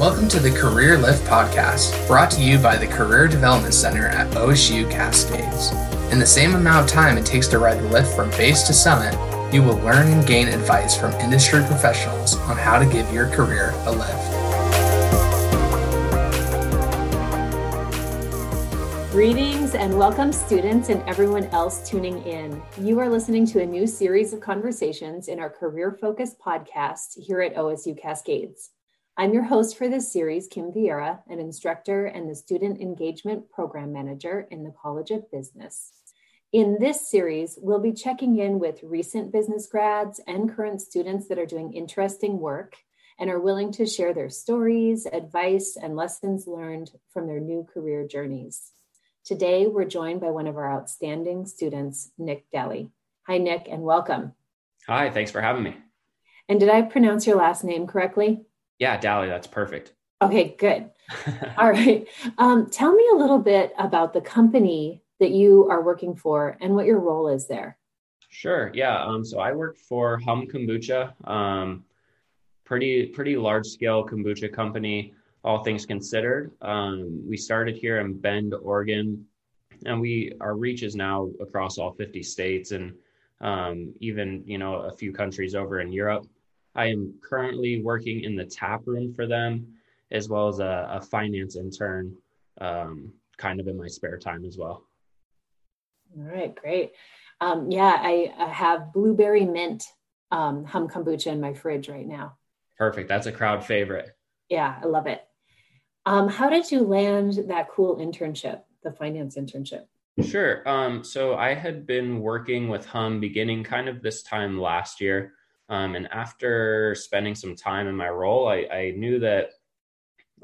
Welcome to the Career Lift Podcast, brought to you by the Career Development Center at OSU Cascades. In the same amount of time it takes to ride the lift from base to summit, you will learn and gain advice from industry professionals on how to give your career a lift. Greetings and welcome, students and everyone else tuning in. You are listening to a new series of conversations in our career focused podcast here at OSU Cascades. I'm your host for this series, Kim Vieira, an instructor and the Student Engagement Program Manager in the College of Business. In this series, we'll be checking in with recent business grads and current students that are doing interesting work and are willing to share their stories, advice, and lessons learned from their new career journeys. Today, we're joined by one of our outstanding students, Nick Daly. Hi, Nick, and welcome. Hi, thanks for having me. And did I pronounce your last name correctly? Yeah, Daly, that's perfect. Okay, good. All right. Um, tell me a little bit about the company that you are working for and what your role is there. Sure. Yeah. Um, so I work for Hum Kombucha, um, pretty pretty large scale kombucha company all things considered. Um, we started here in Bend, Oregon, and we our reach is now across all 50 states and um, even you know a few countries over in Europe. I am currently working in the tap room for them, as well as a, a finance intern, um, kind of in my spare time as well. All right, great. Um, yeah, I, I, have blueberry mint um, hum kombucha in my fridge right now. Perfect. That's a crowd favorite. Yeah, I love it. Um, how did you land that cool internship, the finance internship? Sure. Um, so I had been working with Hum beginning kind of this time last year. Um, and after spending some time in my role, I, I knew that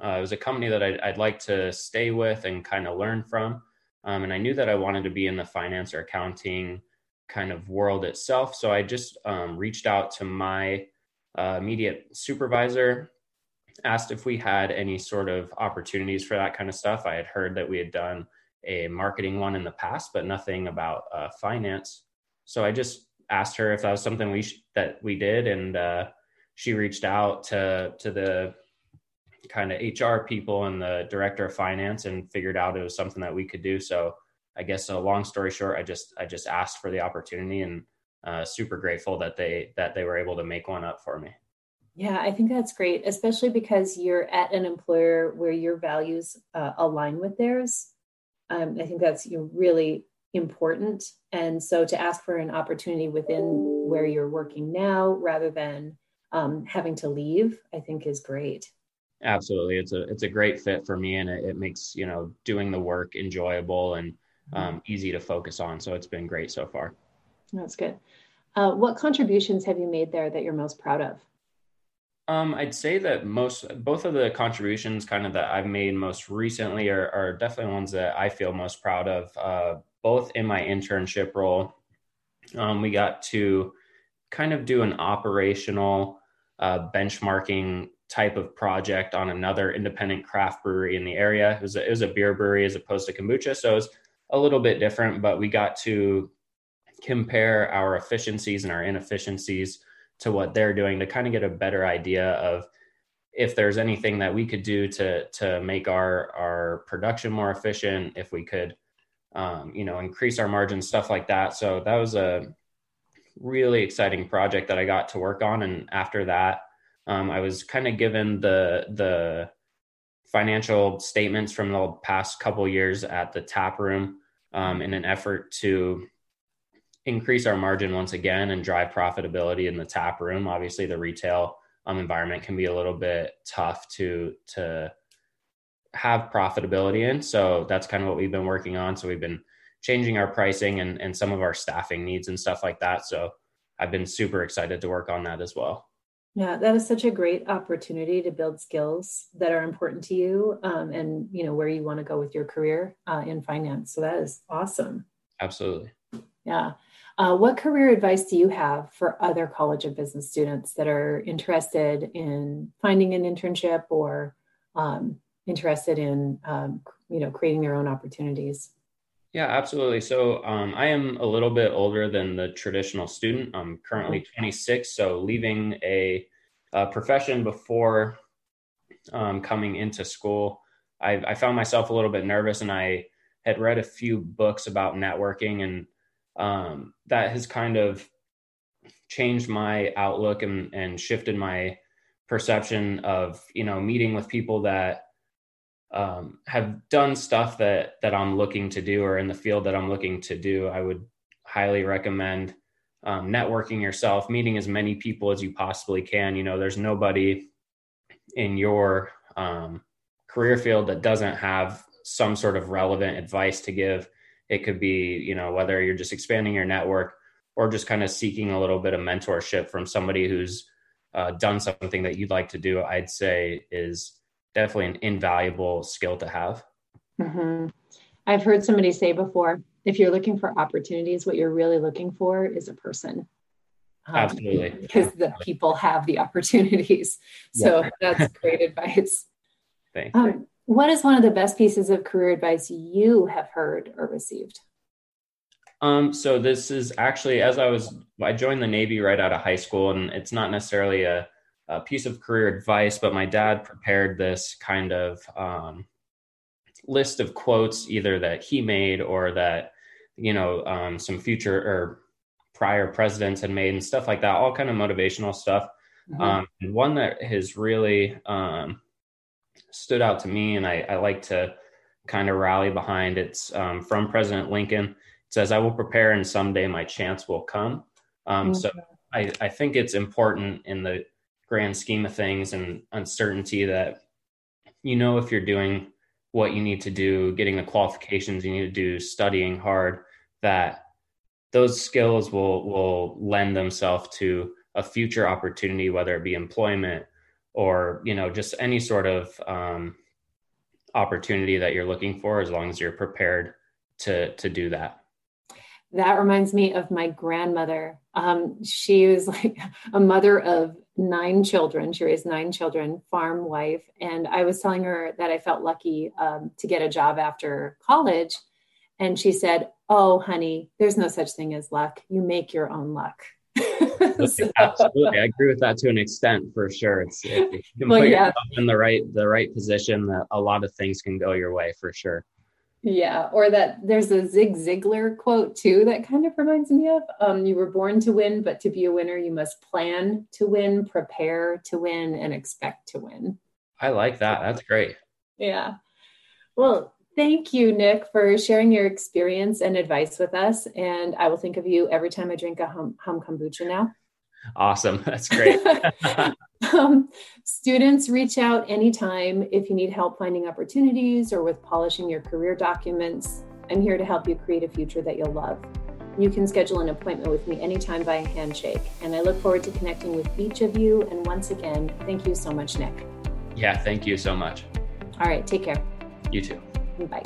uh, it was a company that I'd, I'd, like to stay with and kind of learn from. Um, and I knew that I wanted to be in the finance or accounting kind of world itself. So I just um, reached out to my uh, immediate supervisor asked if we had any sort of opportunities for that kind of stuff. I had heard that we had done a marketing one in the past, but nothing about uh, finance. So I just asked her if that was something we sh- that we did, and uh, she reached out to to the kind of HR people and the director of finance and figured out it was something that we could do. So I guess a long story short, I just I just asked for the opportunity and uh, super grateful that they that they were able to make one up for me. Yeah, I think that's great, especially because you're at an employer where your values uh, align with theirs. Um, I think that's you know, really important. And so to ask for an opportunity within where you're working now rather than um, having to leave, I think is great. Absolutely, it's a it's a great fit for me, and it, it makes you know doing the work enjoyable and um, easy to focus on. So it's been great so far. That's good. Uh, what contributions have you made there that you're most proud of? Um, I'd say that most, both of the contributions kind of that I've made most recently are, are definitely ones that I feel most proud of. Uh, both in my internship role, um, we got to kind of do an operational uh, benchmarking type of project on another independent craft brewery in the area. It was a, it was a beer brewery as opposed to kombucha, so it was a little bit different. But we got to compare our efficiencies and our inefficiencies to what they're doing to kind of get a better idea of if there's anything that we could do to to make our our production more efficient if we could um, you know increase our margins stuff like that so that was a really exciting project that i got to work on and after that um, i was kind of given the the financial statements from the past couple years at the tap room um, in an effort to increase our margin once again and drive profitability in the tap room. Obviously, the retail um, environment can be a little bit tough to to have profitability in. So that's kind of what we've been working on. So we've been changing our pricing and, and some of our staffing needs and stuff like that. So I've been super excited to work on that as well. Yeah, that is such a great opportunity to build skills that are important to you, um, and you know where you want to go with your career uh, in finance. So that is awesome. Absolutely. Yeah. Uh, what career advice do you have for other College of Business students that are interested in finding an internship or um, interested in, um, you know, creating their own opportunities? Yeah, absolutely. So um, I am a little bit older than the traditional student. I'm currently 26, so leaving a, a profession before um, coming into school. I, I, found myself a little bit nervous, and I had read a few books about networking, and um, that has kind of changed my outlook and, and shifted my perception of you know meeting with people that um, have done stuff that that I'm looking to do or in the field that I'm looking to do. I would highly recommend um, networking yourself, meeting as many people as you possibly can. You know, there's nobody in your um, career field that doesn't have some sort of relevant advice to give. It could be, you know, whether you're just expanding your network or just kind of seeking a little bit of mentorship from somebody who's uh, done something that you'd like to do, I'd say is definitely an invaluable skill to have. Mm-hmm. I've heard somebody say before if you're looking for opportunities, what you're really looking for is a person. Um, Absolutely. Because the people have the opportunities. So yeah. that's great advice. Thanks. Um, what is one of the best pieces of career advice you have heard or received? Um, so this is actually as I was I joined the Navy right out of high school, and it's not necessarily a, a piece of career advice, but my dad prepared this kind of um, list of quotes, either that he made or that you know um, some future or prior presidents had made and stuff like that. All kind of motivational stuff. Mm-hmm. Um, and one that has really um, stood out to me, and I, I like to kind of rally behind. It's um, from President Lincoln It says, I will prepare and someday my chance will come. Um, mm-hmm. So I, I think it's important in the grand scheme of things and uncertainty that you know if you're doing what you need to do, getting the qualifications you need to do, studying hard, that those skills will will lend themselves to a future opportunity, whether it be employment or you know just any sort of um, opportunity that you're looking for, as long as you're prepared to to do that that reminds me of my grandmother. Um, she was like a mother of nine children. She raised nine children, farm wife. And I was telling her that I felt lucky um, to get a job after college. And she said, Oh, honey, there's no such thing as luck. You make your own luck. so, Absolutely, I agree with that to an extent for sure. It's it, you can well, put yeah. yourself in the right the right position that a lot of things can go your way for sure. Yeah, or that there's a Zig Ziglar quote too that kind of reminds me of um, you were born to win, but to be a winner, you must plan to win, prepare to win, and expect to win. I like that. That's great. Yeah. Well, thank you, Nick, for sharing your experience and advice with us. And I will think of you every time I drink a hum, hum kombucha now. Awesome. That's great. um, students reach out anytime if you need help finding opportunities or with polishing your career documents. I'm here to help you create a future that you'll love. You can schedule an appointment with me anytime by a handshake. And I look forward to connecting with each of you. And once again, thank you so much, Nick. Yeah, thank you so much. All right, take care. You too. Bye.